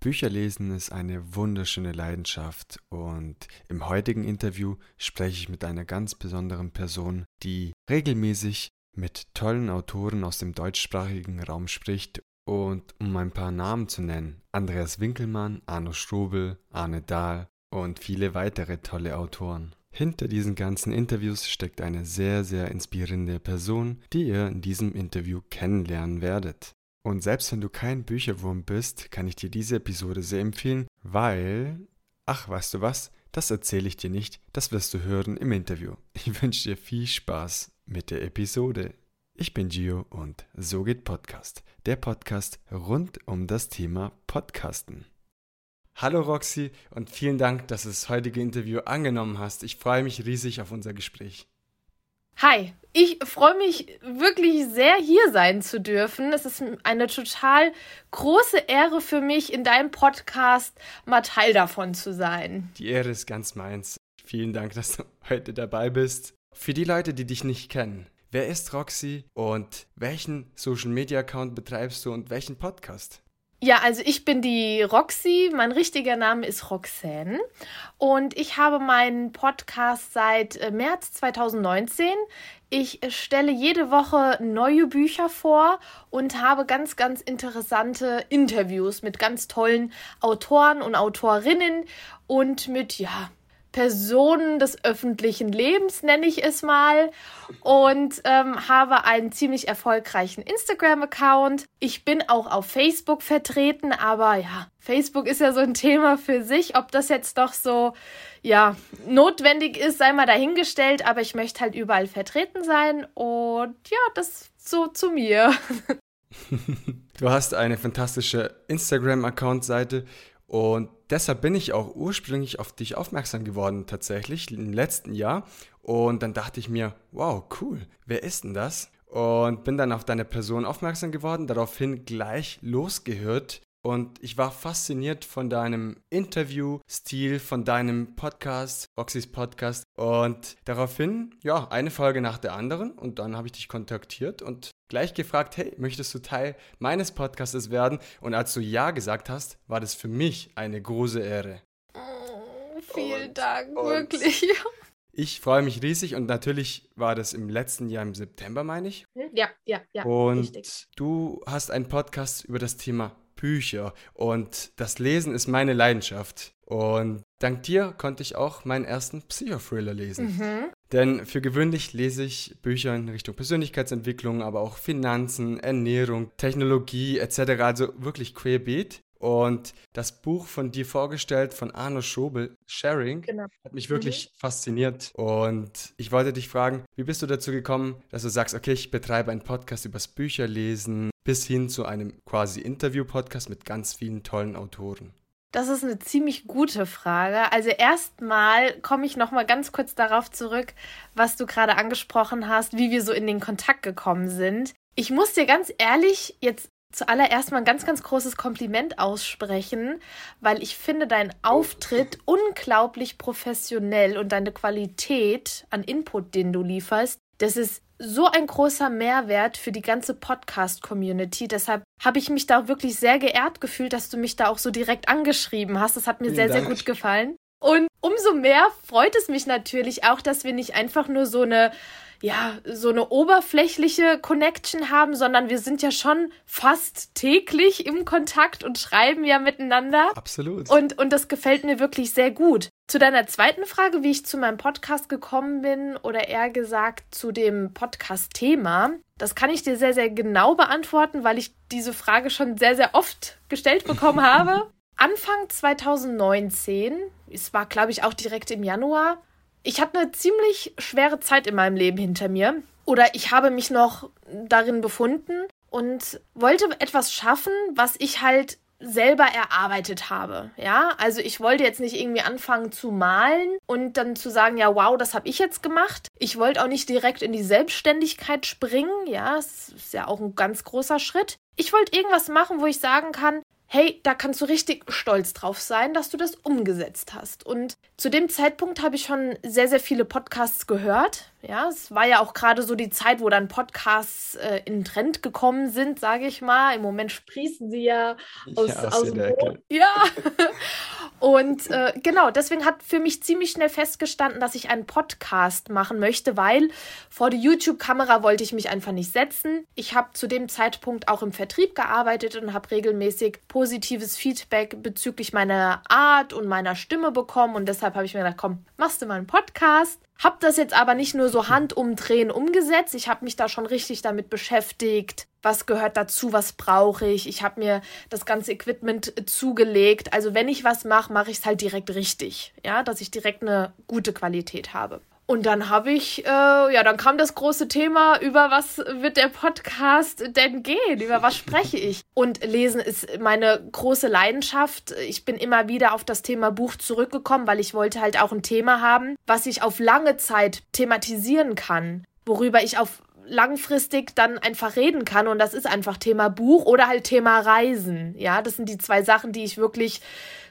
Bücherlesen ist eine wunderschöne Leidenschaft und im heutigen Interview spreche ich mit einer ganz besonderen Person, die regelmäßig mit tollen Autoren aus dem deutschsprachigen Raum spricht und um ein paar Namen zu nennen, Andreas Winkelmann, Arno Strobel, Arne Dahl und viele weitere tolle Autoren. Hinter diesen ganzen Interviews steckt eine sehr, sehr inspirierende Person, die ihr in diesem Interview kennenlernen werdet. Und selbst wenn du kein Bücherwurm bist, kann ich dir diese Episode sehr empfehlen, weil, ach, weißt du was, das erzähle ich dir nicht, das wirst du hören im Interview. Ich wünsche dir viel Spaß mit der Episode. Ich bin Gio und so geht Podcast, der Podcast rund um das Thema Podcasten. Hallo Roxy und vielen Dank, dass du das heutige Interview angenommen hast. Ich freue mich riesig auf unser Gespräch. Hi, ich freue mich wirklich sehr, hier sein zu dürfen. Es ist eine total große Ehre für mich, in deinem Podcast mal Teil davon zu sein. Die Ehre ist ganz meins. Vielen Dank, dass du heute dabei bist. Für die Leute, die dich nicht kennen, wer ist Roxy und welchen Social Media Account betreibst du und welchen Podcast? Ja, also ich bin die Roxy, mein richtiger Name ist Roxanne und ich habe meinen Podcast seit äh, März 2019. Ich stelle jede Woche neue Bücher vor und habe ganz, ganz interessante Interviews mit ganz tollen Autoren und Autorinnen und mit, ja, Personen des öffentlichen Lebens, nenne ich es mal, und ähm, habe einen ziemlich erfolgreichen Instagram-Account. Ich bin auch auf Facebook vertreten, aber ja, Facebook ist ja so ein Thema für sich. Ob das jetzt doch so, ja, notwendig ist, sei mal dahingestellt, aber ich möchte halt überall vertreten sein und ja, das so zu mir. du hast eine fantastische Instagram-Account-Seite und deshalb bin ich auch ursprünglich auf dich aufmerksam geworden, tatsächlich im letzten Jahr. Und dann dachte ich mir, wow, cool, wer ist denn das? Und bin dann auf deine Person aufmerksam geworden, daraufhin gleich losgehört, und ich war fasziniert von deinem Interview-Stil, von deinem Podcast, Roxys Podcast. Und daraufhin, ja, eine Folge nach der anderen. Und dann habe ich dich kontaktiert und gleich gefragt, hey, möchtest du Teil meines Podcastes werden? Und als du Ja gesagt hast, war das für mich eine große Ehre. Oh, vielen und, Dank, und wirklich. Ich freue mich riesig und natürlich war das im letzten Jahr im September, meine ich. Ja, ja, ja. Und richtig. du hast einen Podcast über das Thema Bücher und das Lesen ist meine Leidenschaft. Und dank dir konnte ich auch meinen ersten Psychothriller lesen. Mhm. Denn für gewöhnlich lese ich Bücher in Richtung Persönlichkeitsentwicklung, aber auch Finanzen, Ernährung, Technologie etc. Also wirklich querbeet. Und das Buch von dir vorgestellt, von Arno Schobel, Sharing, genau. hat mich wirklich mhm. fasziniert. Und ich wollte dich fragen, wie bist du dazu gekommen, dass du sagst, okay, ich betreibe einen Podcast übers Bücherlesen bis hin zu einem quasi Interview-Podcast mit ganz vielen tollen Autoren? Das ist eine ziemlich gute Frage. Also erstmal komme ich noch mal ganz kurz darauf zurück, was du gerade angesprochen hast, wie wir so in den Kontakt gekommen sind. Ich muss dir ganz ehrlich jetzt zuallererst mal ein ganz, ganz großes Kompliment aussprechen, weil ich finde deinen Auftritt unglaublich professionell und deine Qualität an Input, den du lieferst, das ist so ein großer Mehrwert für die ganze Podcast-Community. Deshalb habe ich mich da wirklich sehr geehrt gefühlt, dass du mich da auch so direkt angeschrieben hast. Das hat mir Vielen sehr, Dank. sehr gut gefallen. Und umso mehr freut es mich natürlich auch, dass wir nicht einfach nur so eine ja, so eine oberflächliche Connection haben, sondern wir sind ja schon fast täglich im Kontakt und schreiben ja miteinander. Absolut. Und, und das gefällt mir wirklich sehr gut. Zu deiner zweiten Frage, wie ich zu meinem Podcast gekommen bin oder eher gesagt zu dem Podcast-Thema, das kann ich dir sehr, sehr genau beantworten, weil ich diese Frage schon sehr, sehr oft gestellt bekommen habe. Anfang 2019, es war glaube ich auch direkt im Januar, ich hatte eine ziemlich schwere Zeit in meinem Leben hinter mir. Oder ich habe mich noch darin befunden und wollte etwas schaffen, was ich halt selber erarbeitet habe. Ja, also ich wollte jetzt nicht irgendwie anfangen zu malen und dann zu sagen, ja, wow, das habe ich jetzt gemacht. Ich wollte auch nicht direkt in die Selbstständigkeit springen. Ja, das ist ja auch ein ganz großer Schritt. Ich wollte irgendwas machen, wo ich sagen kann, hey, da kannst du richtig stolz drauf sein, dass du das umgesetzt hast. Und zu dem Zeitpunkt habe ich schon sehr, sehr viele Podcasts gehört. Ja, es war ja auch gerade so die Zeit, wo dann Podcasts äh, in Trend gekommen sind, sage ich mal. Im Moment sprießen sie ja aus, ja, aus, aus dem Boden. Ja. Und äh, genau, deswegen hat für mich ziemlich schnell festgestanden, dass ich einen Podcast machen möchte, weil vor die YouTube-Kamera wollte ich mich einfach nicht setzen. Ich habe zu dem Zeitpunkt auch im Vertrieb gearbeitet und habe regelmäßig positives Feedback bezüglich meiner Art und meiner Stimme bekommen. Und deshalb habe ich mir gedacht, komm, machst du mal einen Podcast. Hab das jetzt aber nicht nur so Handumdrehen umgesetzt. Ich habe mich da schon richtig damit beschäftigt. Was gehört dazu? Was brauche ich? Ich habe mir das ganze Equipment zugelegt. Also wenn ich was mache, mache ich es halt direkt richtig. Ja, dass ich direkt eine gute Qualität habe. Und dann habe ich, äh, ja, dann kam das große Thema, über was wird der Podcast denn gehen? Über was spreche ich? Und Lesen ist meine große Leidenschaft. Ich bin immer wieder auf das Thema Buch zurückgekommen, weil ich wollte halt auch ein Thema haben, was ich auf lange Zeit thematisieren kann, worüber ich auf langfristig dann einfach reden kann. Und das ist einfach Thema Buch oder halt Thema Reisen. Ja, das sind die zwei Sachen, die ich wirklich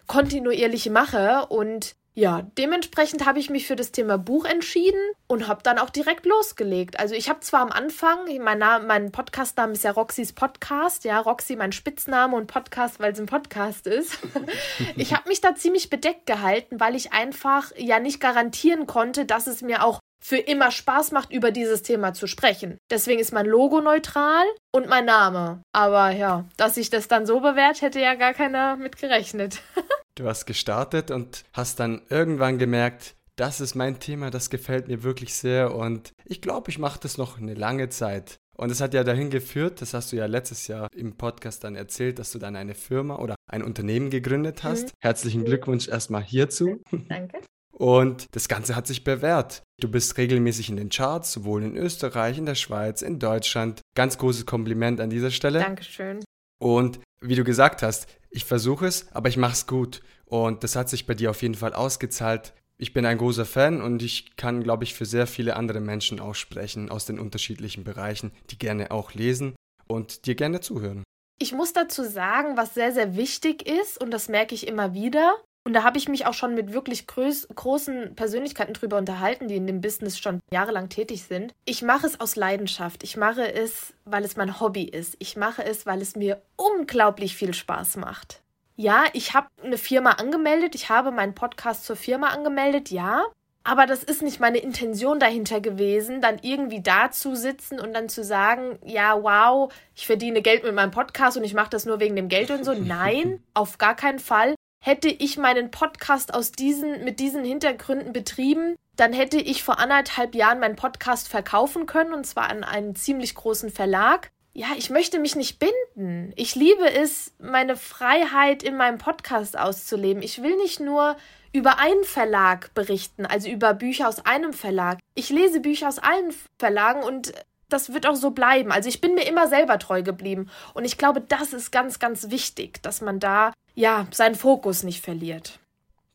kontinuierlich mache. Und ja, dementsprechend habe ich mich für das Thema Buch entschieden und habe dann auch direkt losgelegt. Also ich habe zwar am Anfang, mein, Name, mein Podcastname ist ja Roxys Podcast, ja, Roxy mein Spitzname und Podcast, weil es ein Podcast ist. ich habe mich da ziemlich bedeckt gehalten, weil ich einfach ja nicht garantieren konnte, dass es mir auch für immer Spaß macht, über dieses Thema zu sprechen. Deswegen ist mein Logo neutral und mein Name. Aber ja, dass sich das dann so bewährt, hätte ja gar keiner mit gerechnet. Du hast gestartet und hast dann irgendwann gemerkt, das ist mein Thema, das gefällt mir wirklich sehr und ich glaube, ich mache das noch eine lange Zeit. Und es hat ja dahin geführt, das hast du ja letztes Jahr im Podcast dann erzählt, dass du dann eine Firma oder ein Unternehmen gegründet hast. Mhm. Herzlichen Glückwunsch erstmal hierzu. Danke. Und das Ganze hat sich bewährt. Du bist regelmäßig in den Charts, sowohl in Österreich, in der Schweiz, in Deutschland. Ganz großes Kompliment an dieser Stelle. Dankeschön. Und wie du gesagt hast, ich versuche es, aber ich mache es gut. Und das hat sich bei dir auf jeden Fall ausgezahlt. Ich bin ein großer Fan und ich kann, glaube ich, für sehr viele andere Menschen aussprechen aus den unterschiedlichen Bereichen, die gerne auch lesen und dir gerne zuhören. Ich muss dazu sagen, was sehr, sehr wichtig ist, und das merke ich immer wieder, und da habe ich mich auch schon mit wirklich groß, großen Persönlichkeiten drüber unterhalten, die in dem Business schon jahrelang tätig sind. Ich mache es aus Leidenschaft. Ich mache es, weil es mein Hobby ist. Ich mache es, weil es mir unglaublich viel Spaß macht. Ja, ich habe eine Firma angemeldet. Ich habe meinen Podcast zur Firma angemeldet, ja. Aber das ist nicht meine Intention dahinter gewesen, dann irgendwie da zu sitzen und dann zu sagen, ja, wow, ich verdiene Geld mit meinem Podcast und ich mache das nur wegen dem Geld und so. Nein, auf gar keinen Fall. Hätte ich meinen Podcast aus diesen, mit diesen Hintergründen betrieben, dann hätte ich vor anderthalb Jahren meinen Podcast verkaufen können und zwar an einen ziemlich großen Verlag. Ja, ich möchte mich nicht binden. Ich liebe es, meine Freiheit in meinem Podcast auszuleben. Ich will nicht nur über einen Verlag berichten, also über Bücher aus einem Verlag. Ich lese Bücher aus allen Verlagen und das wird auch so bleiben. Also ich bin mir immer selber treu geblieben. Und ich glaube, das ist ganz, ganz wichtig, dass man da ja, seinen Fokus nicht verliert.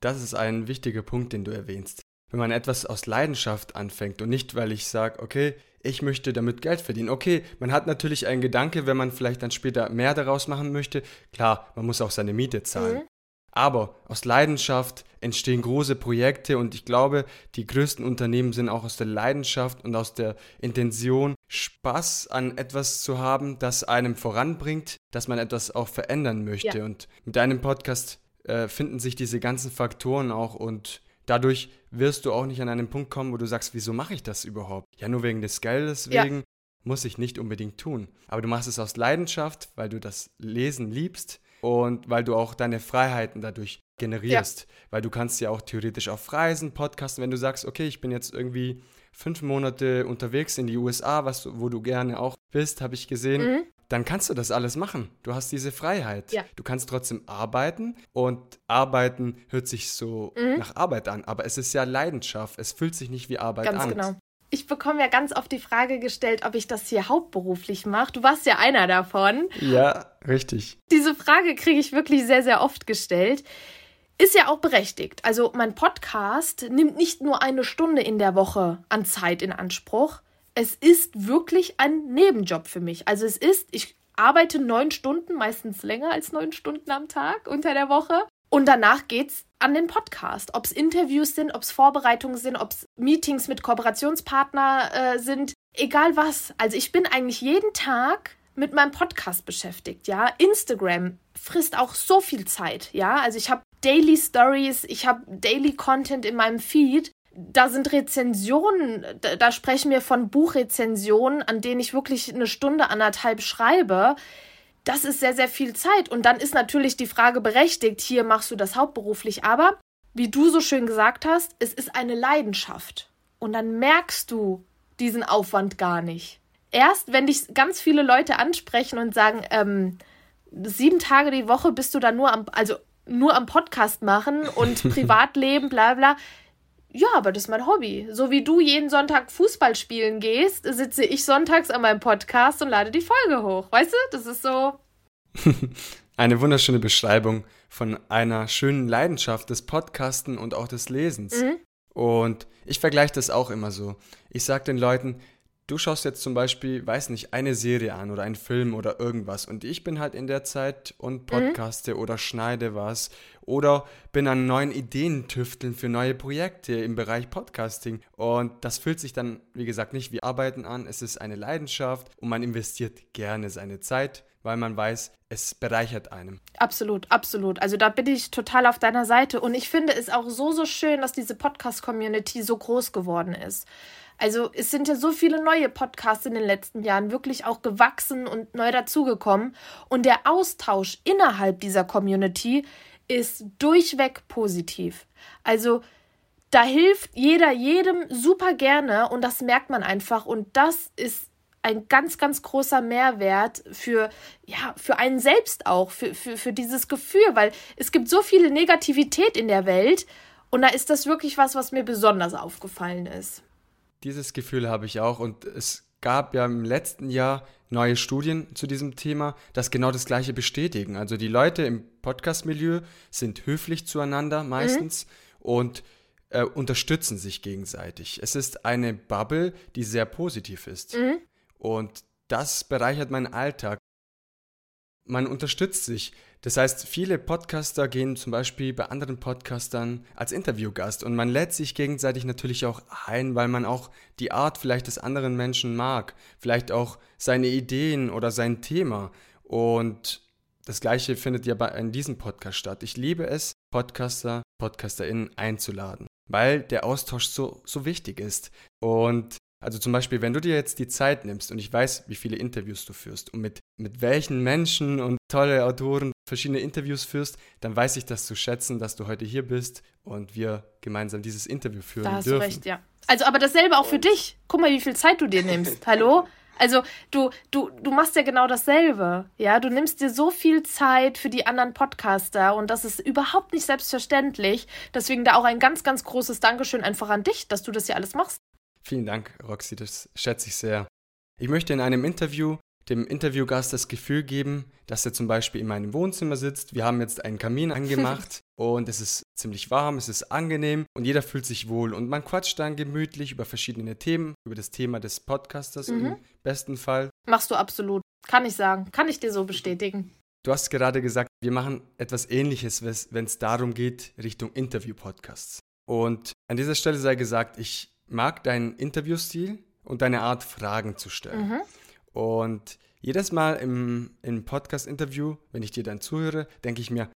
Das ist ein wichtiger Punkt, den du erwähnst. Wenn man etwas aus Leidenschaft anfängt und nicht, weil ich sage, okay, ich möchte damit Geld verdienen. Okay, man hat natürlich einen Gedanke, wenn man vielleicht dann später mehr daraus machen möchte. Klar, man muss auch seine Miete zahlen. Mhm. Aber aus Leidenschaft entstehen große Projekte und ich glaube, die größten Unternehmen sind auch aus der Leidenschaft und aus der Intention, Spaß an etwas zu haben, das einem voranbringt, dass man etwas auch verändern möchte. Ja. Und mit deinem Podcast äh, finden sich diese ganzen Faktoren auch und dadurch wirst du auch nicht an einen Punkt kommen, wo du sagst, wieso mache ich das überhaupt? Ja, nur wegen des Geldes wegen. Ja. Muss ich nicht unbedingt tun. Aber du machst es aus Leidenschaft, weil du das Lesen liebst und weil du auch deine Freiheiten dadurch generierst. Ja. Weil du kannst ja auch theoretisch auf Reisen, Podcasten, wenn du sagst, okay, ich bin jetzt irgendwie fünf Monate unterwegs in die USA, was, wo du gerne auch bist, habe ich gesehen. Mhm. Dann kannst du das alles machen. Du hast diese Freiheit. Ja. Du kannst trotzdem arbeiten und arbeiten hört sich so mhm. nach Arbeit an, aber es ist ja Leidenschaft. Es fühlt sich nicht wie Arbeit Ganz an. Genau ich bekomme ja ganz oft die Frage gestellt, ob ich das hier hauptberuflich mache. Du warst ja einer davon. Ja, richtig. Diese Frage kriege ich wirklich sehr, sehr oft gestellt. Ist ja auch berechtigt. Also mein Podcast nimmt nicht nur eine Stunde in der Woche an Zeit in Anspruch. Es ist wirklich ein Nebenjob für mich. Also es ist, ich arbeite neun Stunden, meistens länger als neun Stunden am Tag unter der Woche. Und danach geht's an den Podcast. Ob es Interviews sind, ob es Vorbereitungen sind, ob es Meetings mit Kooperationspartner äh, sind, egal was. Also ich bin eigentlich jeden Tag mit meinem Podcast beschäftigt, ja. Instagram frisst auch so viel Zeit, ja. Also ich habe Daily Stories, ich habe Daily Content in meinem Feed. Da sind Rezensionen, da, da sprechen wir von Buchrezensionen, an denen ich wirklich eine Stunde, anderthalb schreibe. Das ist sehr, sehr viel Zeit. Und dann ist natürlich die Frage berechtigt, hier machst du das hauptberuflich, aber wie du so schön gesagt hast, es ist eine Leidenschaft. Und dann merkst du diesen Aufwand gar nicht erst, wenn dich ganz viele Leute ansprechen und sagen, ähm, sieben Tage die Woche bist du da nur am, also nur am Podcast machen und Privatleben, bla bla. Ja, aber das ist mein Hobby. So wie du jeden Sonntag Fußball spielen gehst, sitze ich sonntags an meinem Podcast und lade die Folge hoch. Weißt du, das ist so. Eine wunderschöne Beschreibung von einer schönen Leidenschaft des Podcasten und auch des Lesens. Mhm. Und ich vergleiche das auch immer so. Ich sage den Leuten, du schaust jetzt zum Beispiel, weiß nicht, eine Serie an oder einen Film oder irgendwas und ich bin halt in der Zeit und mhm. podcaste mhm. oder schneide was oder bin an neuen Ideen tüfteln für neue Projekte im Bereich Podcasting und das fühlt sich dann, wie gesagt, nicht wie Arbeiten an, es ist eine Leidenschaft und man investiert gerne seine Zeit, weil man weiß, es bereichert einem. Absolut, absolut. Also da bin ich total auf deiner Seite und ich finde es auch so, so schön, dass diese Podcast-Community so groß geworden ist. Also es sind ja so viele neue Podcasts in den letzten Jahren wirklich auch gewachsen und neu dazugekommen. Und der Austausch innerhalb dieser Community ist durchweg positiv. Also da hilft jeder jedem super gerne und das merkt man einfach. Und das ist ein ganz, ganz großer Mehrwert für, ja, für einen selbst auch, für, für, für dieses Gefühl, weil es gibt so viele Negativität in der Welt und da ist das wirklich was, was mir besonders aufgefallen ist. Dieses Gefühl habe ich auch und es gab ja im letzten Jahr neue Studien zu diesem Thema, das genau das gleiche bestätigen. Also die Leute im Podcast-Milieu sind höflich zueinander meistens mhm. und äh, unterstützen sich gegenseitig. Es ist eine Bubble, die sehr positiv ist. Mhm. Und das bereichert meinen Alltag. Man unterstützt sich. Das heißt, viele Podcaster gehen zum Beispiel bei anderen Podcastern als Interviewgast und man lädt sich gegenseitig natürlich auch ein, weil man auch die Art vielleicht des anderen Menschen mag, vielleicht auch seine Ideen oder sein Thema. Und das gleiche findet ja bei in diesem Podcast statt. Ich liebe es, Podcaster, PodcasterInnen einzuladen, weil der Austausch so, so wichtig ist. Und also zum Beispiel, wenn du dir jetzt die Zeit nimmst und ich weiß, wie viele Interviews du führst und mit, mit welchen Menschen und tolle Autoren verschiedene Interviews führst, dann weiß ich das zu schätzen, dass du heute hier bist und wir gemeinsam dieses Interview führen da hast dürfen. Du recht, ja. Also aber dasselbe auch für dich. Guck mal, wie viel Zeit du dir nimmst. Hallo? Also du, du, du machst ja genau dasselbe. Ja, du nimmst dir so viel Zeit für die anderen Podcaster und das ist überhaupt nicht selbstverständlich. Deswegen da auch ein ganz, ganz großes Dankeschön einfach an dich, dass du das ja alles machst. Vielen Dank, Roxy, das schätze ich sehr. Ich möchte in einem Interview dem Interviewgast das Gefühl geben, dass er zum Beispiel in meinem Wohnzimmer sitzt. Wir haben jetzt einen Kamin angemacht und es ist ziemlich warm, es ist angenehm und jeder fühlt sich wohl. Und man quatscht dann gemütlich über verschiedene Themen, über das Thema des Podcasters mhm. im besten Fall. Machst du absolut. Kann ich sagen. Kann ich dir so bestätigen. Du hast gerade gesagt, wir machen etwas Ähnliches, wenn es darum geht, Richtung Interview-Podcasts. Und an dieser Stelle sei gesagt, ich mag deinen Interviewstil und deine Art, Fragen zu stellen. Mhm. Und jedes Mal im, im Podcast-Interview, wenn ich dir dann zuhöre, denke ich mir,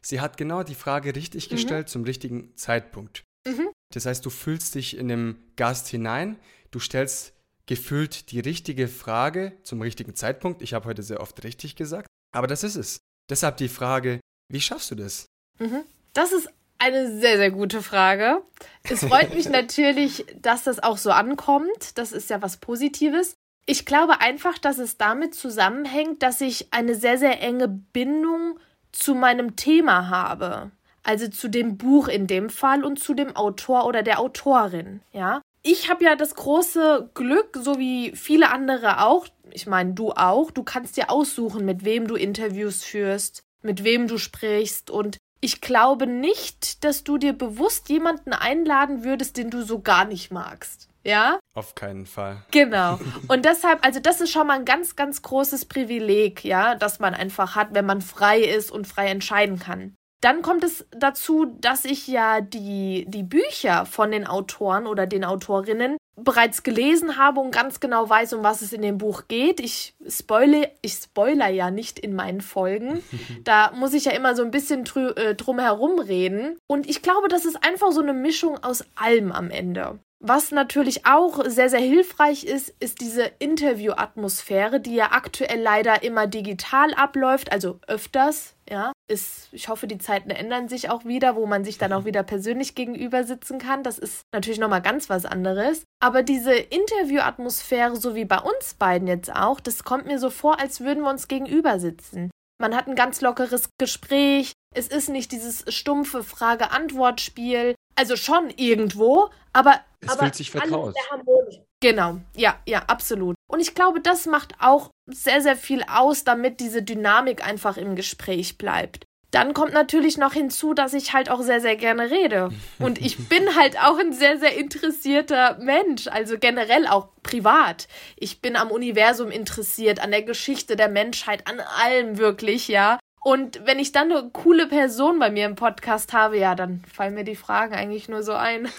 sie hat genau die Frage richtig mhm. gestellt zum richtigen Zeitpunkt. Mhm. Das heißt, du fühlst dich in den Gast hinein, du stellst gefühlt die richtige Frage zum richtigen Zeitpunkt. Ich habe heute sehr oft richtig gesagt, aber das ist es. Deshalb die Frage, wie schaffst du das? Mhm. Das ist eine sehr, sehr gute Frage. Es freut mich natürlich, dass das auch so ankommt. Das ist ja was Positives. Ich glaube einfach, dass es damit zusammenhängt, dass ich eine sehr, sehr enge Bindung zu meinem Thema habe. Also zu dem Buch in dem Fall und zu dem Autor oder der Autorin, ja. Ich habe ja das große Glück, so wie viele andere auch, ich meine, du auch, du kannst dir aussuchen, mit wem du Interviews führst, mit wem du sprichst und ich glaube nicht, dass du dir bewusst jemanden einladen würdest, den du so gar nicht magst. Ja? Auf keinen Fall. Genau. Und deshalb, also das ist schon mal ein ganz, ganz großes Privileg, ja, das man einfach hat, wenn man frei ist und frei entscheiden kann. Dann kommt es dazu, dass ich ja die, die Bücher von den Autoren oder den Autorinnen bereits gelesen habe und ganz genau weiß, um was es in dem Buch geht. Ich spoile, ich spoiler ja nicht in meinen Folgen. Da muss ich ja immer so ein bisschen drü äh, drum herum reden. Und ich glaube, das ist einfach so eine Mischung aus allem am Ende. Was natürlich auch sehr, sehr hilfreich ist, ist diese Interview-Atmosphäre, die ja aktuell leider immer digital abläuft, also öfters, ja. Ist, ich hoffe, die Zeiten ändern sich auch wieder, wo man sich dann auch wieder persönlich gegenüber sitzen kann. Das ist natürlich nochmal ganz was anderes. Aber diese Interview-Atmosphäre, so wie bei uns beiden jetzt auch, das kommt mir so vor, als würden wir uns gegenüber sitzen. Man hat ein ganz lockeres Gespräch. Es ist nicht dieses stumpfe Frage-Antwort-Spiel. Also schon irgendwo, aber es aber fühlt sich vertraut. Genau, ja, ja, absolut. Und ich glaube, das macht auch sehr, sehr viel aus, damit diese Dynamik einfach im Gespräch bleibt. Dann kommt natürlich noch hinzu, dass ich halt auch sehr, sehr gerne rede. Und ich bin halt auch ein sehr, sehr interessierter Mensch, also generell auch privat. Ich bin am Universum interessiert, an der Geschichte der Menschheit, an allem wirklich, ja. Und wenn ich dann eine coole Person bei mir im Podcast habe, ja, dann fallen mir die Fragen eigentlich nur so ein.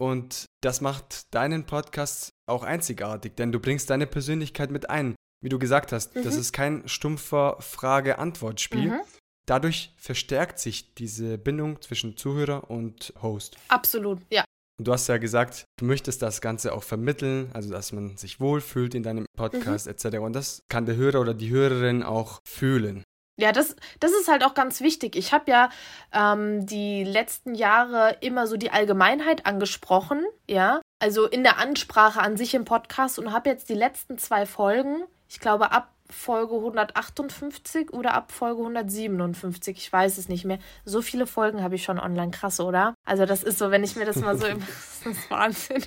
Und das macht deinen Podcast auch einzigartig, denn du bringst deine Persönlichkeit mit ein. Wie du gesagt hast, mhm. das ist kein stumpfer Frage-Antwort-Spiel. Mhm. Dadurch verstärkt sich diese Bindung zwischen Zuhörer und Host. Absolut, ja. Und du hast ja gesagt, du möchtest das Ganze auch vermitteln, also dass man sich wohlfühlt in deinem Podcast mhm. etc. Und das kann der Hörer oder die Hörerin auch fühlen. Ja, das, das ist halt auch ganz wichtig. Ich habe ja ähm, die letzten Jahre immer so die Allgemeinheit angesprochen, ja, also in der Ansprache an sich im Podcast und habe jetzt die letzten zwei Folgen, ich glaube ab Folge 158 oder ab Folge 157, ich weiß es nicht mehr. So viele Folgen habe ich schon online, krass, oder? Also das ist so, wenn ich mir das mal so im, das ist Wahnsinn.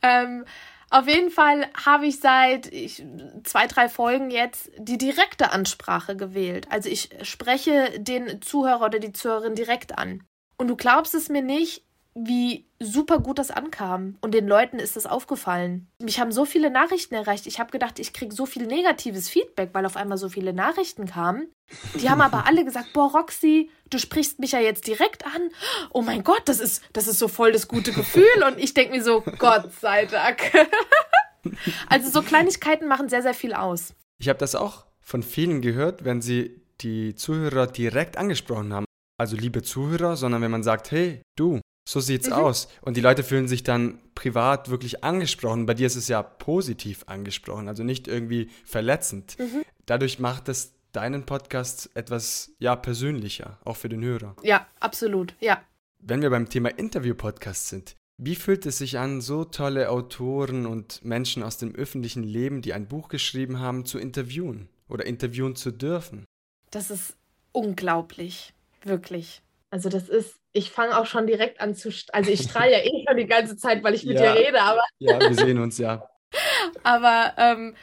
Ähm, auf jeden Fall habe ich seit ich, zwei, drei Folgen jetzt die direkte Ansprache gewählt. Also ich spreche den Zuhörer oder die Zuhörerin direkt an. Und du glaubst es mir nicht, wie super gut das ankam. Und den Leuten ist das aufgefallen. Mich haben so viele Nachrichten erreicht. Ich habe gedacht, ich kriege so viel negatives Feedback, weil auf einmal so viele Nachrichten kamen. Die haben aber alle gesagt, boah, Roxy, du sprichst mich ja jetzt direkt an. Oh mein Gott, das ist, das ist so voll das gute Gefühl. Und ich denke mir so, Gott sei Dank. also so Kleinigkeiten machen sehr, sehr viel aus. Ich habe das auch von vielen gehört, wenn sie die Zuhörer direkt angesprochen haben. Also liebe Zuhörer, sondern wenn man sagt, hey, du, so sieht's mhm. aus. Und die Leute fühlen sich dann privat wirklich angesprochen. Bei dir ist es ja positiv angesprochen, also nicht irgendwie verletzend. Mhm. Dadurch macht es deinen Podcast etwas ja persönlicher, auch für den Hörer. Ja, absolut, ja. Wenn wir beim Thema Interview-Podcast sind, wie fühlt es sich an, so tolle Autoren und Menschen aus dem öffentlichen Leben, die ein Buch geschrieben haben, zu interviewen oder interviewen zu dürfen? Das ist unglaublich, wirklich. Also das ist ich fange auch schon direkt an zu, also ich strahle ja eh schon die ganze Zeit, weil ich mit ja, dir rede, aber. ja, wir sehen uns ja. aber ähm,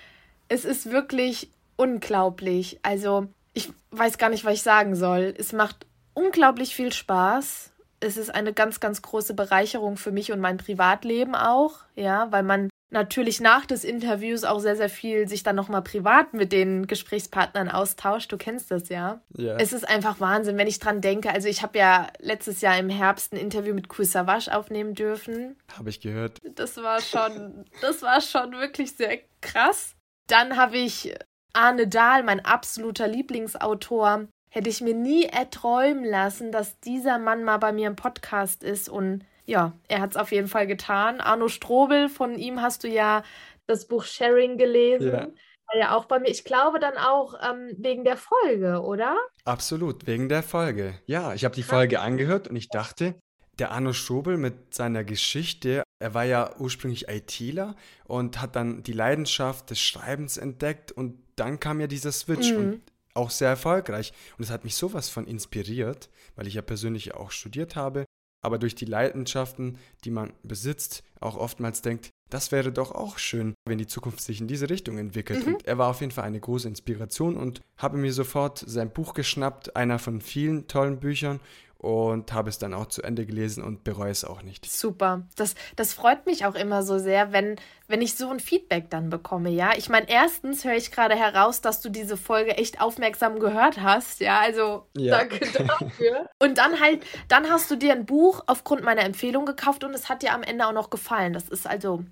es ist wirklich unglaublich. Also ich weiß gar nicht, was ich sagen soll. Es macht unglaublich viel Spaß. Es ist eine ganz, ganz große Bereicherung für mich und mein Privatleben auch, ja, weil man natürlich nach des Interviews auch sehr, sehr viel sich dann nochmal privat mit den Gesprächspartnern austauscht. Du kennst das ja. ja. Es ist einfach Wahnsinn, wenn ich dran denke. Also ich habe ja letztes Jahr im Herbst ein Interview mit Savage aufnehmen dürfen. Habe ich gehört. Das war schon, das war schon wirklich sehr krass. Dann habe ich Arne Dahl, mein absoluter Lieblingsautor, hätte ich mir nie erträumen lassen, dass dieser Mann mal bei mir im Podcast ist und ja, er hat es auf jeden Fall getan. Arno Strobel, von ihm hast du ja das Buch Sharing gelesen. Ja. War ja auch bei mir. Ich glaube dann auch ähm, wegen der Folge, oder? Absolut, wegen der Folge. Ja, ich habe die Folge angehört und ich dachte, der Arno Strobel mit seiner Geschichte, er war ja ursprünglich ITler und hat dann die Leidenschaft des Schreibens entdeckt und dann kam ja dieser Switch mhm. und auch sehr erfolgreich. Und es hat mich sowas von inspiriert, weil ich ja persönlich auch studiert habe aber durch die Leidenschaften, die man besitzt, auch oftmals denkt, das wäre doch auch schön, wenn die Zukunft sich in diese Richtung entwickelt. Mhm. Und er war auf jeden Fall eine große Inspiration und habe mir sofort sein Buch geschnappt, einer von vielen tollen Büchern und habe es dann auch zu Ende gelesen und bereue es auch nicht. Super. Das, das freut mich auch immer so sehr, wenn, wenn ich so ein Feedback dann bekomme, ja. Ich meine, erstens höre ich gerade heraus, dass du diese Folge echt aufmerksam gehört hast, ja. Also ja. danke dafür. und dann halt, dann hast du dir ein Buch aufgrund meiner Empfehlung gekauft und es hat dir am Ende auch noch gefallen. Das ist also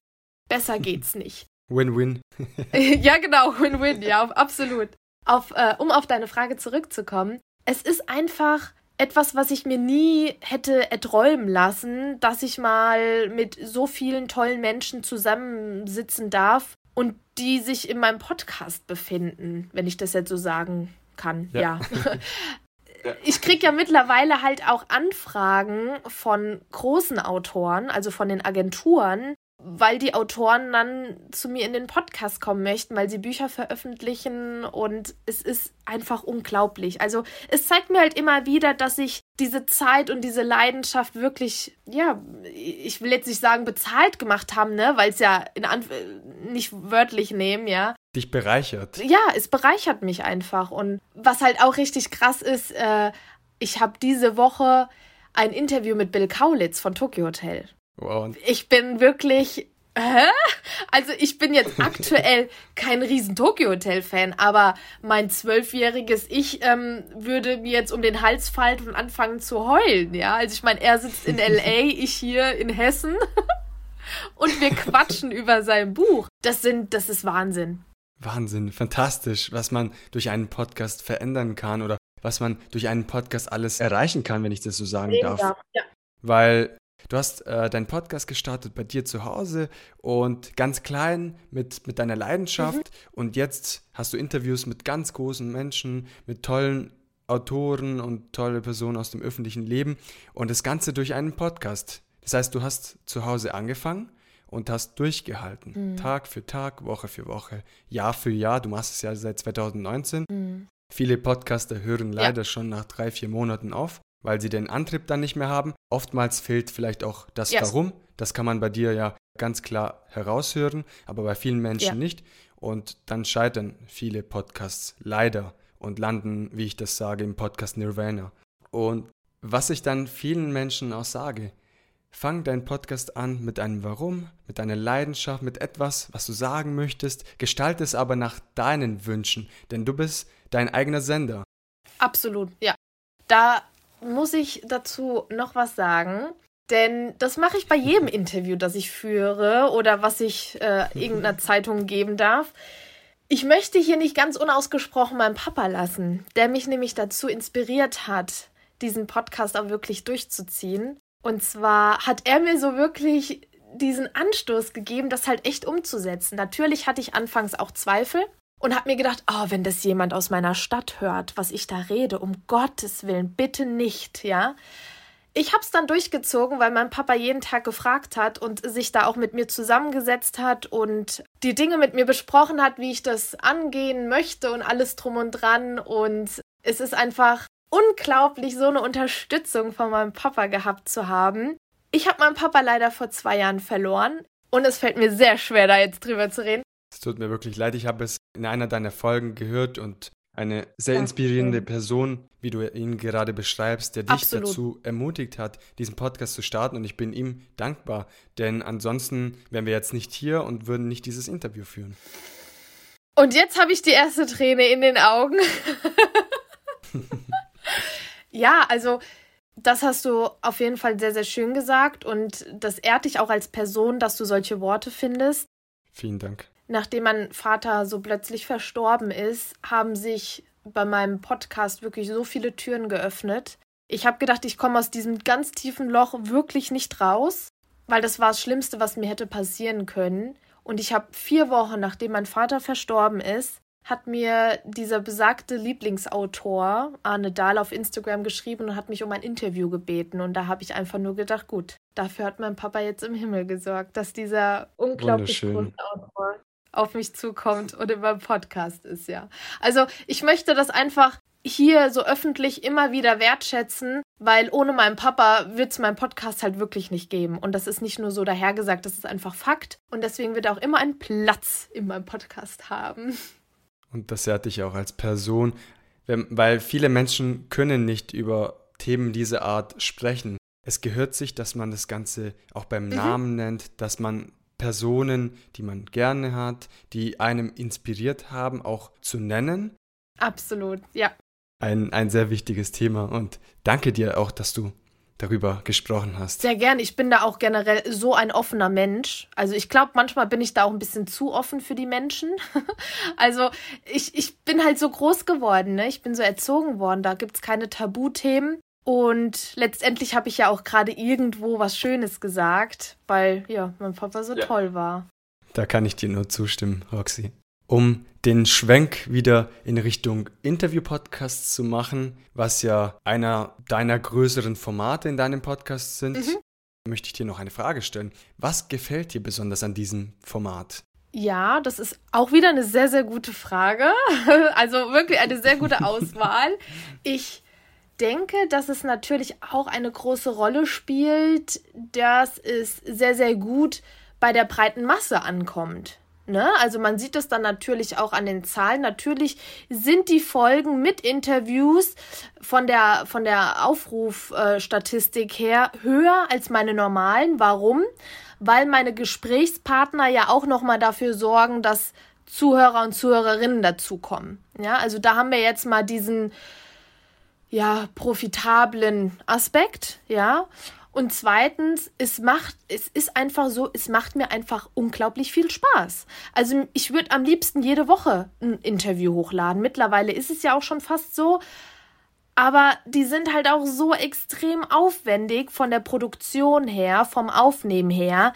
besser geht's nicht. Win-win. ja, genau, Win-win, ja, absolut. Auf, äh, um auf deine Frage zurückzukommen, es ist einfach etwas, was ich mir nie hätte erträumen lassen, dass ich mal mit so vielen tollen Menschen zusammensitzen darf und die sich in meinem Podcast befinden, wenn ich das jetzt so sagen kann. Ja. ja. ich kriege ja mittlerweile halt auch Anfragen von großen Autoren, also von den Agenturen, weil die Autoren dann zu mir in den Podcast kommen möchten, weil sie Bücher veröffentlichen und es ist einfach unglaublich. Also es zeigt mir halt immer wieder, dass ich diese Zeit und diese Leidenschaft wirklich, ja, ich will jetzt nicht sagen bezahlt gemacht haben, ne, weil es ja in Anf nicht wörtlich nehmen, ja. Dich bereichert. Ja, es bereichert mich einfach und was halt auch richtig krass ist, äh, ich habe diese Woche ein Interview mit Bill Kaulitz von Tokyo Hotel. Wow. Ich bin wirklich. Hä? Also ich bin jetzt aktuell kein riesen Tokyo Hotel Fan, aber mein zwölfjähriges Ich ähm, würde mir jetzt um den Hals fallen und anfangen zu heulen, ja. Also ich meine, er sitzt in LA, ich hier in Hessen und wir quatschen über sein Buch. Das sind, das ist Wahnsinn. Wahnsinn, fantastisch, was man durch einen Podcast verändern kann oder was man durch einen Podcast alles erreichen kann, wenn ich das so sagen darf. Ja. Weil Du hast äh, deinen Podcast gestartet bei dir zu Hause und ganz klein mit, mit deiner Leidenschaft. Mhm. Und jetzt hast du Interviews mit ganz großen Menschen, mit tollen Autoren und tolle Personen aus dem öffentlichen Leben. Und das Ganze durch einen Podcast. Das heißt, du hast zu Hause angefangen und hast durchgehalten. Mhm. Tag für Tag, Woche für Woche, Jahr für Jahr. Du machst es ja seit 2019. Mhm. Viele Podcaster hören leider ja. schon nach drei, vier Monaten auf weil sie den Antrieb dann nicht mehr haben. Oftmals fehlt vielleicht auch das yes. Warum. Das kann man bei dir ja ganz klar heraushören, aber bei vielen Menschen ja. nicht. Und dann scheitern viele Podcasts leider und landen, wie ich das sage, im Podcast Nirvana. Und was ich dann vielen Menschen auch sage, fang deinen Podcast an mit einem Warum, mit einer Leidenschaft, mit etwas, was du sagen möchtest, gestalte es aber nach deinen Wünschen, denn du bist dein eigener Sender. Absolut, ja. Da muss ich dazu noch was sagen. Denn das mache ich bei jedem Interview, das ich führe oder was ich äh, irgendeiner Zeitung geben darf. Ich möchte hier nicht ganz unausgesprochen meinen Papa lassen, der mich nämlich dazu inspiriert hat, diesen Podcast auch wirklich durchzuziehen. Und zwar hat er mir so wirklich diesen Anstoß gegeben, das halt echt umzusetzen. Natürlich hatte ich anfangs auch Zweifel, und habe mir gedacht, oh, wenn das jemand aus meiner Stadt hört, was ich da rede, um Gottes Willen, bitte nicht, ja. Ich habe es dann durchgezogen, weil mein Papa jeden Tag gefragt hat und sich da auch mit mir zusammengesetzt hat und die Dinge mit mir besprochen hat, wie ich das angehen möchte und alles drum und dran. Und es ist einfach unglaublich, so eine Unterstützung von meinem Papa gehabt zu haben. Ich habe meinen Papa leider vor zwei Jahren verloren und es fällt mir sehr schwer, da jetzt drüber zu reden. Es tut mir wirklich leid, ich habe es in einer deiner Folgen gehört und eine sehr inspirierende Person, wie du ihn gerade beschreibst, der dich Absolut. dazu ermutigt hat, diesen Podcast zu starten. Und ich bin ihm dankbar, denn ansonsten wären wir jetzt nicht hier und würden nicht dieses Interview führen. Und jetzt habe ich die erste Träne in den Augen. ja, also das hast du auf jeden Fall sehr, sehr schön gesagt und das ehrt dich auch als Person, dass du solche Worte findest. Vielen Dank nachdem mein Vater so plötzlich verstorben ist, haben sich bei meinem Podcast wirklich so viele Türen geöffnet. Ich habe gedacht, ich komme aus diesem ganz tiefen Loch wirklich nicht raus, weil das war das Schlimmste, was mir hätte passieren können. Und ich habe vier Wochen, nachdem mein Vater verstorben ist, hat mir dieser besagte Lieblingsautor Arne Dahl auf Instagram geschrieben und hat mich um ein Interview gebeten. Und da habe ich einfach nur gedacht, gut, dafür hat mein Papa jetzt im Himmel gesorgt, dass dieser unglaublich große Autor auf mich zukommt und in meinem Podcast ist, ja. Also ich möchte das einfach hier so öffentlich immer wieder wertschätzen, Weil ohne meinen Papa wird es meinen Podcast halt wirklich nicht geben. Und das ist nicht nur so dahergesagt, das ist einfach Fakt. Und deswegen wird er auch immer einen Platz in meinem Podcast haben. Und das ehrt dich auch als Person, weil viele Menschen können nicht über Themen dieser Art sprechen. Es gehört sich, dass man das Ganze auch beim mhm. Namen nennt, dass man Personen, die man gerne hat, die einem inspiriert haben, auch zu nennen. Absolut, ja. Ein, ein sehr wichtiges Thema und danke dir auch, dass du darüber gesprochen hast. Sehr gern. Ich bin da auch generell so ein offener Mensch. Also ich glaube, manchmal bin ich da auch ein bisschen zu offen für die Menschen. also ich, ich bin halt so groß geworden, ne? Ich bin so erzogen worden. Da gibt es keine Tabuthemen. Und letztendlich habe ich ja auch gerade irgendwo was Schönes gesagt, weil ja, mein Papa so ja. toll war. Da kann ich dir nur zustimmen, Roxy. Um den Schwenk wieder in Richtung Interview-Podcasts zu machen, was ja einer deiner größeren Formate in deinem Podcast sind, mhm. möchte ich dir noch eine Frage stellen. Was gefällt dir besonders an diesem Format? Ja, das ist auch wieder eine sehr, sehr gute Frage. Also wirklich eine sehr gute Auswahl. Ich denke, dass es natürlich auch eine große Rolle spielt, dass es sehr, sehr gut bei der breiten Masse ankommt. Ne? Also man sieht es dann natürlich auch an den Zahlen. Natürlich sind die Folgen mit Interviews von der, von der Aufrufstatistik her höher als meine normalen. Warum? Weil meine Gesprächspartner ja auch nochmal dafür sorgen, dass Zuhörer und Zuhörerinnen dazukommen. Ja, also da haben wir jetzt mal diesen ja, profitablen Aspekt, ja. Und zweitens, es macht, es ist einfach so, es macht mir einfach unglaublich viel Spaß. Also ich würde am liebsten jede Woche ein Interview hochladen. Mittlerweile ist es ja auch schon fast so. Aber die sind halt auch so extrem aufwendig von der Produktion her, vom Aufnehmen her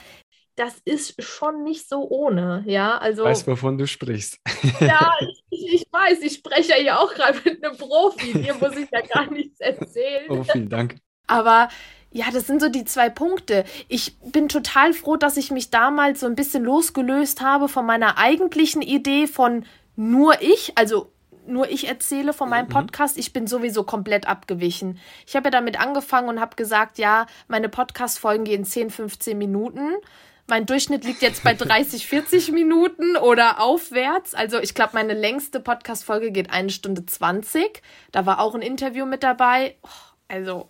das ist schon nicht so ohne, ja. Also, ich weiß, wovon du sprichst. ja, ich, ich, weiß, ich spreche ja auch gerade mit einem Profi, hier muss ich ja gar nichts erzählen. Oh, vielen Dank. Aber ja, das sind so die zwei Punkte. Ich bin total froh, dass ich mich damals so ein bisschen losgelöst habe von meiner eigentlichen Idee von nur ich, also nur ich erzähle von meinem mhm. Podcast. Ich bin sowieso komplett abgewichen. Ich habe ja damit angefangen und habe gesagt, ja, meine Podcast-Folgen gehen 10, 15 Minuten. Mein Durchschnitt liegt jetzt bei 30, 40 Minuten oder aufwärts. Also ich glaube, meine längste Podcast-Folge geht eine Stunde 20. Da war auch ein Interview mit dabei. Oh, also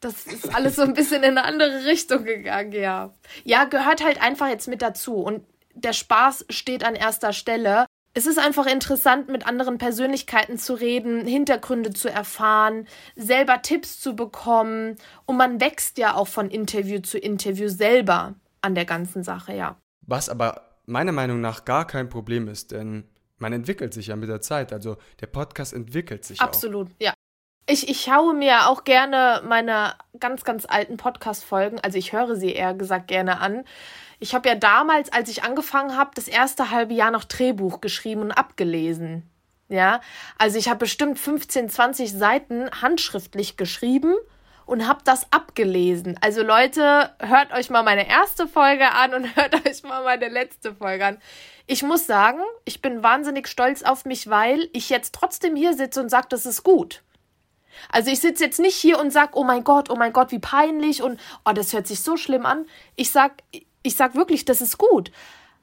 das ist alles so ein bisschen in eine andere Richtung gegangen, ja. Ja, gehört halt einfach jetzt mit dazu. Und der Spaß steht an erster Stelle. Es ist einfach interessant, mit anderen Persönlichkeiten zu reden, Hintergründe zu erfahren, selber Tipps zu bekommen. Und man wächst ja auch von Interview zu Interview selber an der ganzen Sache, ja. Was aber meiner Meinung nach gar kein Problem ist, denn man entwickelt sich ja mit der Zeit. Also der Podcast entwickelt sich Absolut, auch. ja. Ich, ich schaue mir auch gerne meine ganz, ganz alten Podcast-Folgen, also ich höre sie eher gesagt gerne an. Ich habe ja damals, als ich angefangen habe, das erste halbe Jahr noch Drehbuch geschrieben und abgelesen. Ja, also ich habe bestimmt 15, 20 Seiten handschriftlich geschrieben und habe das abgelesen. Also Leute, hört euch mal meine erste Folge an und hört euch mal meine letzte Folge an. Ich muss sagen, ich bin wahnsinnig stolz auf mich, weil ich jetzt trotzdem hier sitze und sage, das ist gut. Also ich sitze jetzt nicht hier und sage, oh mein Gott, oh mein Gott, wie peinlich und oh, das hört sich so schlimm an. Ich sag, ich sag wirklich, das ist gut.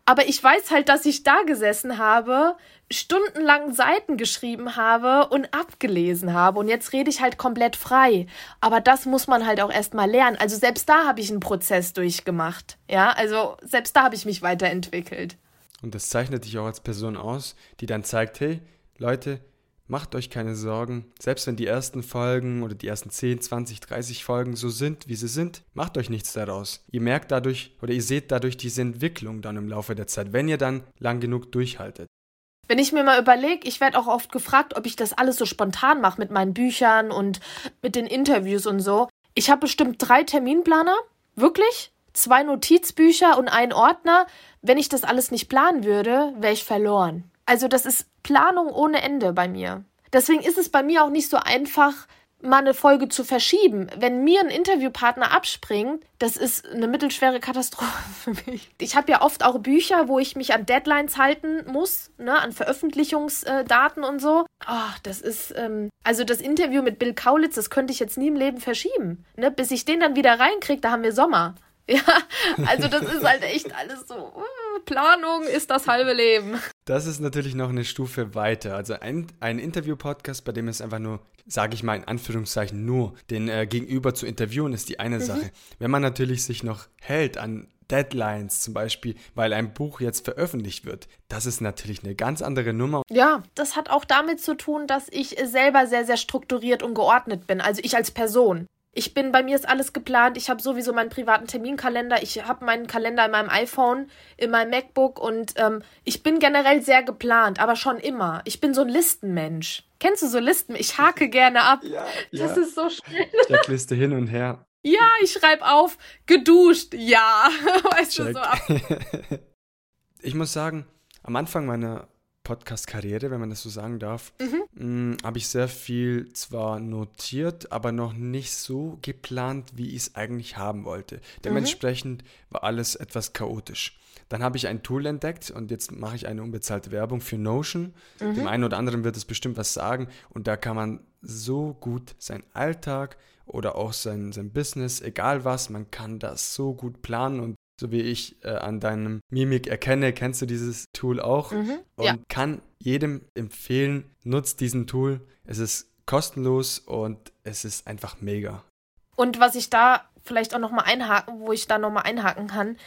Aber ich weiß halt, dass ich da gesessen habe, stundenlang Seiten geschrieben habe und abgelesen habe. Und jetzt rede ich halt komplett frei. Aber das muss man halt auch erstmal lernen. Also selbst da habe ich einen Prozess durchgemacht. Ja, also selbst da habe ich mich weiterentwickelt. Und das zeichnet dich auch als Person aus, die dann zeigt, hey, Leute, Macht euch keine Sorgen, selbst wenn die ersten Folgen oder die ersten 10, 20, 30 Folgen so sind, wie sie sind, macht euch nichts daraus. Ihr merkt dadurch oder ihr seht dadurch diese Entwicklung dann im Laufe der Zeit, wenn ihr dann lang genug durchhaltet. Wenn ich mir mal überlege, ich werde auch oft gefragt, ob ich das alles so spontan mache mit meinen Büchern und mit den Interviews und so. Ich habe bestimmt drei Terminplaner, wirklich, zwei Notizbücher und einen Ordner. Wenn ich das alles nicht planen würde, wäre ich verloren. Also das ist Planung ohne Ende bei mir. Deswegen ist es bei mir auch nicht so einfach, mal eine Folge zu verschieben. Wenn mir ein Interviewpartner abspringt, das ist eine mittelschwere Katastrophe für mich. Ich habe ja oft auch Bücher, wo ich mich an Deadlines halten muss, ne, an Veröffentlichungsdaten und so. Ach, das ist, ähm, also das Interview mit Bill Kaulitz, das könnte ich jetzt nie im Leben verschieben. Ne? Bis ich den dann wieder reinkriege, da haben wir Sommer. Ja, also das ist halt echt alles so. Planung ist das halbe Leben. Das ist natürlich noch eine Stufe weiter. Also ein, ein Interview-Podcast, bei dem es einfach nur, sage ich mal in Anführungszeichen, nur den äh, Gegenüber zu interviewen, ist die eine mhm. Sache. Wenn man natürlich sich noch hält an Deadlines zum Beispiel, weil ein Buch jetzt veröffentlicht wird, das ist natürlich eine ganz andere Nummer. Ja, das hat auch damit zu tun, dass ich selber sehr, sehr strukturiert und geordnet bin. Also ich als Person. Ich bin, bei mir ist alles geplant. Ich habe sowieso meinen privaten Terminkalender. Ich habe meinen Kalender in meinem iPhone, in meinem MacBook und ähm, ich bin generell sehr geplant, aber schon immer. Ich bin so ein Listenmensch. Kennst du so Listen? Ich hake gerne ab. Ja, das ja. ist so schnell. Checkliste hin und her. Ja, ich schreibe auf, geduscht, ja. weißt Check. du, so ab. ich muss sagen, am Anfang meiner Podcast-Karriere, wenn man das so sagen darf, mhm. Mm, habe ich sehr viel zwar notiert, aber noch nicht so geplant, wie ich es eigentlich haben wollte. Dementsprechend mhm. war alles etwas chaotisch. Dann habe ich ein Tool entdeckt und jetzt mache ich eine unbezahlte Werbung für Notion. Mhm. Dem einen oder anderen wird es bestimmt was sagen und da kann man so gut seinen Alltag oder auch sein, sein Business, egal was, man kann das so gut planen und so wie ich äh, an deinem Mimik erkenne, kennst du dieses Tool auch mhm, und ja. kann jedem empfehlen, nutzt diesen Tool. Es ist kostenlos und es ist einfach mega. Und was ich da vielleicht auch noch mal einhaken, wo ich da noch mal einhaken kann,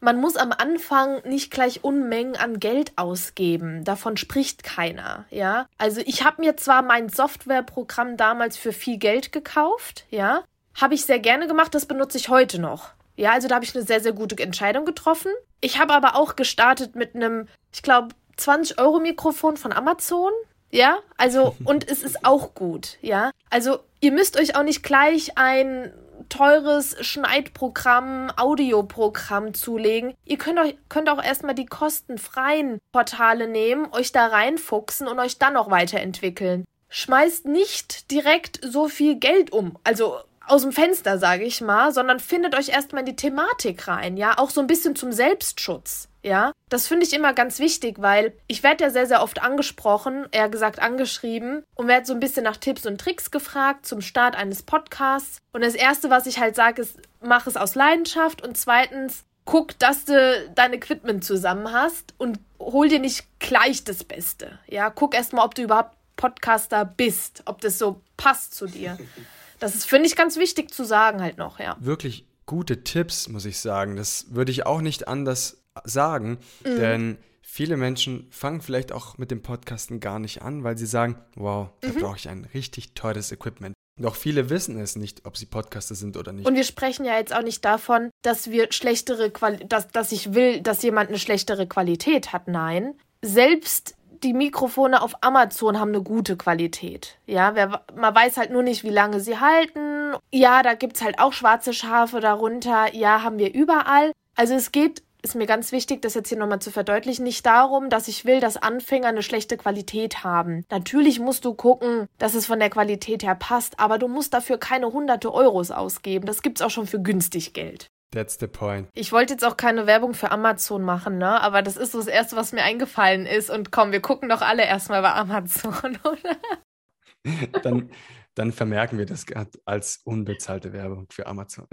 man muss am Anfang nicht gleich Unmengen an Geld ausgeben. Davon spricht keiner, ja. Also ich habe mir zwar mein Softwareprogramm damals für viel Geld gekauft, ja. Habe ich sehr gerne gemacht, das benutze ich heute noch. Ja, also da habe ich eine sehr, sehr gute Entscheidung getroffen. Ich habe aber auch gestartet mit einem, ich glaube, 20 Euro Mikrofon von Amazon. Ja, also, und es ist auch gut, ja. Also, ihr müsst euch auch nicht gleich ein teures Schneidprogramm, Audioprogramm zulegen. Ihr könnt, euch, könnt auch erstmal die kostenfreien Portale nehmen, euch da reinfuchsen und euch dann noch weiterentwickeln. Schmeißt nicht direkt so viel Geld um. Also aus dem Fenster, sage ich mal, sondern findet euch erstmal in die Thematik rein, ja, auch so ein bisschen zum Selbstschutz, ja. Das finde ich immer ganz wichtig, weil ich werde ja sehr, sehr oft angesprochen, eher gesagt angeschrieben und werde so ein bisschen nach Tipps und Tricks gefragt zum Start eines Podcasts. Und das Erste, was ich halt sage, ist, mach es aus Leidenschaft und zweitens, guck, dass du dein Equipment zusammen hast und hol dir nicht gleich das Beste, ja. Guck erstmal, ob du überhaupt Podcaster bist, ob das so passt zu dir. Das ist, finde ich, ganz wichtig zu sagen halt noch, ja. Wirklich gute Tipps, muss ich sagen. Das würde ich auch nicht anders sagen, mhm. denn viele Menschen fangen vielleicht auch mit dem Podcasten gar nicht an, weil sie sagen, wow, da mhm. brauche ich ein richtig teures Equipment. Doch viele wissen es nicht, ob sie Podcaster sind oder nicht. Und wir sprechen ja jetzt auch nicht davon, dass wir schlechtere Quali dass, dass ich will, dass jemand eine schlechtere Qualität hat. Nein. Selbst die Mikrofone auf Amazon haben eine gute Qualität. Ja, wer, man weiß halt nur nicht, wie lange sie halten. Ja, da gibt es halt auch schwarze Schafe darunter. Ja, haben wir überall. Also es geht, ist mir ganz wichtig, das jetzt hier nochmal zu verdeutlichen, nicht darum, dass ich will, dass Anfänger eine schlechte Qualität haben. Natürlich musst du gucken, dass es von der Qualität her passt, aber du musst dafür keine hunderte Euros ausgeben. Das gibt's auch schon für günstig Geld. That's the point. Ich wollte jetzt auch keine Werbung für Amazon machen, ne? Aber das ist so das Erste, was mir eingefallen ist. Und komm, wir gucken doch alle erstmal bei Amazon, oder? dann, dann vermerken wir das als unbezahlte Werbung für Amazon.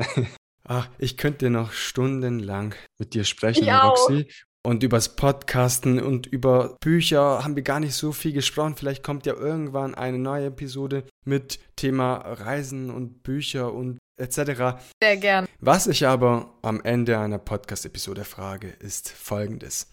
Ach, ich könnte noch stundenlang mit dir sprechen, ich Roxy. Und übers Podcasten und über Bücher haben wir gar nicht so viel gesprochen. Vielleicht kommt ja irgendwann eine neue Episode mit Thema Reisen und Bücher und etc. Sehr gern. Was ich aber am Ende einer Podcast-Episode frage, ist folgendes.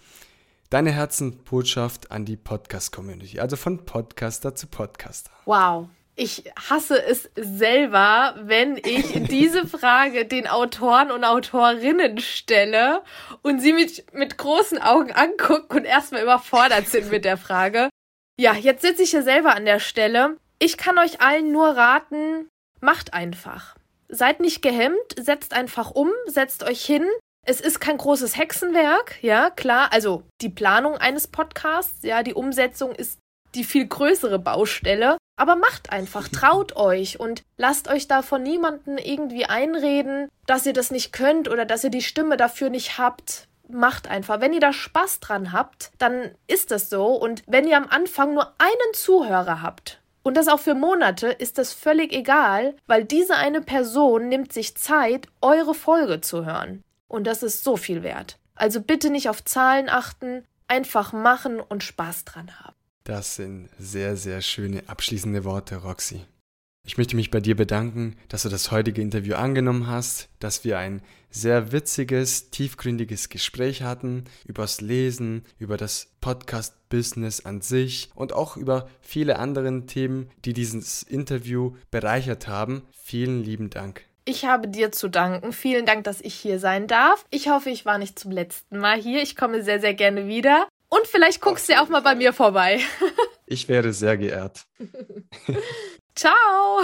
Deine Herzensbotschaft an die Podcast-Community, also von Podcaster zu Podcaster. Wow. Ich hasse es selber, wenn ich diese Frage den Autoren und Autorinnen stelle und sie mit, mit großen Augen angucken und erstmal überfordert sind mit der Frage. Ja, jetzt sitze ich hier selber an der Stelle. Ich kann euch allen nur raten, macht einfach. Seid nicht gehemmt, setzt einfach um, setzt euch hin. Es ist kein großes Hexenwerk, ja, klar. Also die Planung eines Podcasts, ja, die Umsetzung ist die viel größere Baustelle. Aber macht einfach, traut euch und lasst euch da von niemandem irgendwie einreden, dass ihr das nicht könnt oder dass ihr die Stimme dafür nicht habt. Macht einfach. Wenn ihr da Spaß dran habt, dann ist das so. Und wenn ihr am Anfang nur einen Zuhörer habt, und das auch für Monate, ist das völlig egal, weil diese eine Person nimmt sich Zeit, eure Folge zu hören. Und das ist so viel wert. Also bitte nicht auf Zahlen achten, einfach machen und Spaß dran haben. Das sind sehr, sehr schöne abschließende Worte, Roxy. Ich möchte mich bei dir bedanken, dass du das heutige Interview angenommen hast, dass wir ein sehr witziges, tiefgründiges Gespräch hatten übers Lesen, über das Podcast-Business an sich und auch über viele andere Themen, die dieses Interview bereichert haben. Vielen lieben Dank. Ich habe dir zu danken. Vielen Dank, dass ich hier sein darf. Ich hoffe, ich war nicht zum letzten Mal hier. Ich komme sehr, sehr gerne wieder. Und vielleicht guckst du auch mal bei mir vorbei. ich wäre sehr geehrt. Ciao.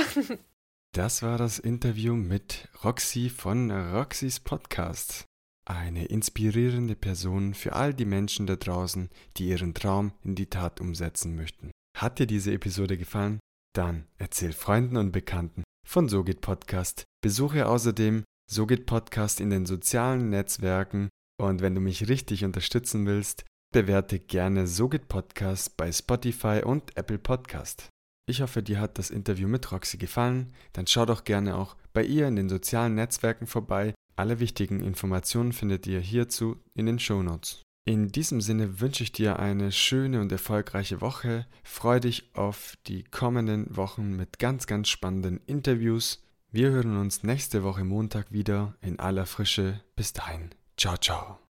Das war das Interview mit Roxy von Roxys Podcast. Eine inspirierende Person für all die Menschen da draußen, die ihren Traum in die Tat umsetzen möchten. Hat dir diese Episode gefallen? Dann erzähl Freunden und Bekannten von SoGit Podcast. Besuche außerdem SoGit Podcast in den sozialen Netzwerken und wenn du mich richtig unterstützen willst, Bewerte gerne Sogit Podcast bei Spotify und Apple Podcast. Ich hoffe, dir hat das Interview mit Roxy gefallen. Dann schau doch gerne auch bei ihr in den sozialen Netzwerken vorbei. Alle wichtigen Informationen findet ihr hierzu in den Show Notes. In diesem Sinne wünsche ich dir eine schöne und erfolgreiche Woche. Freue dich auf die kommenden Wochen mit ganz, ganz spannenden Interviews. Wir hören uns nächste Woche Montag wieder in aller Frische. Bis dahin. Ciao, ciao.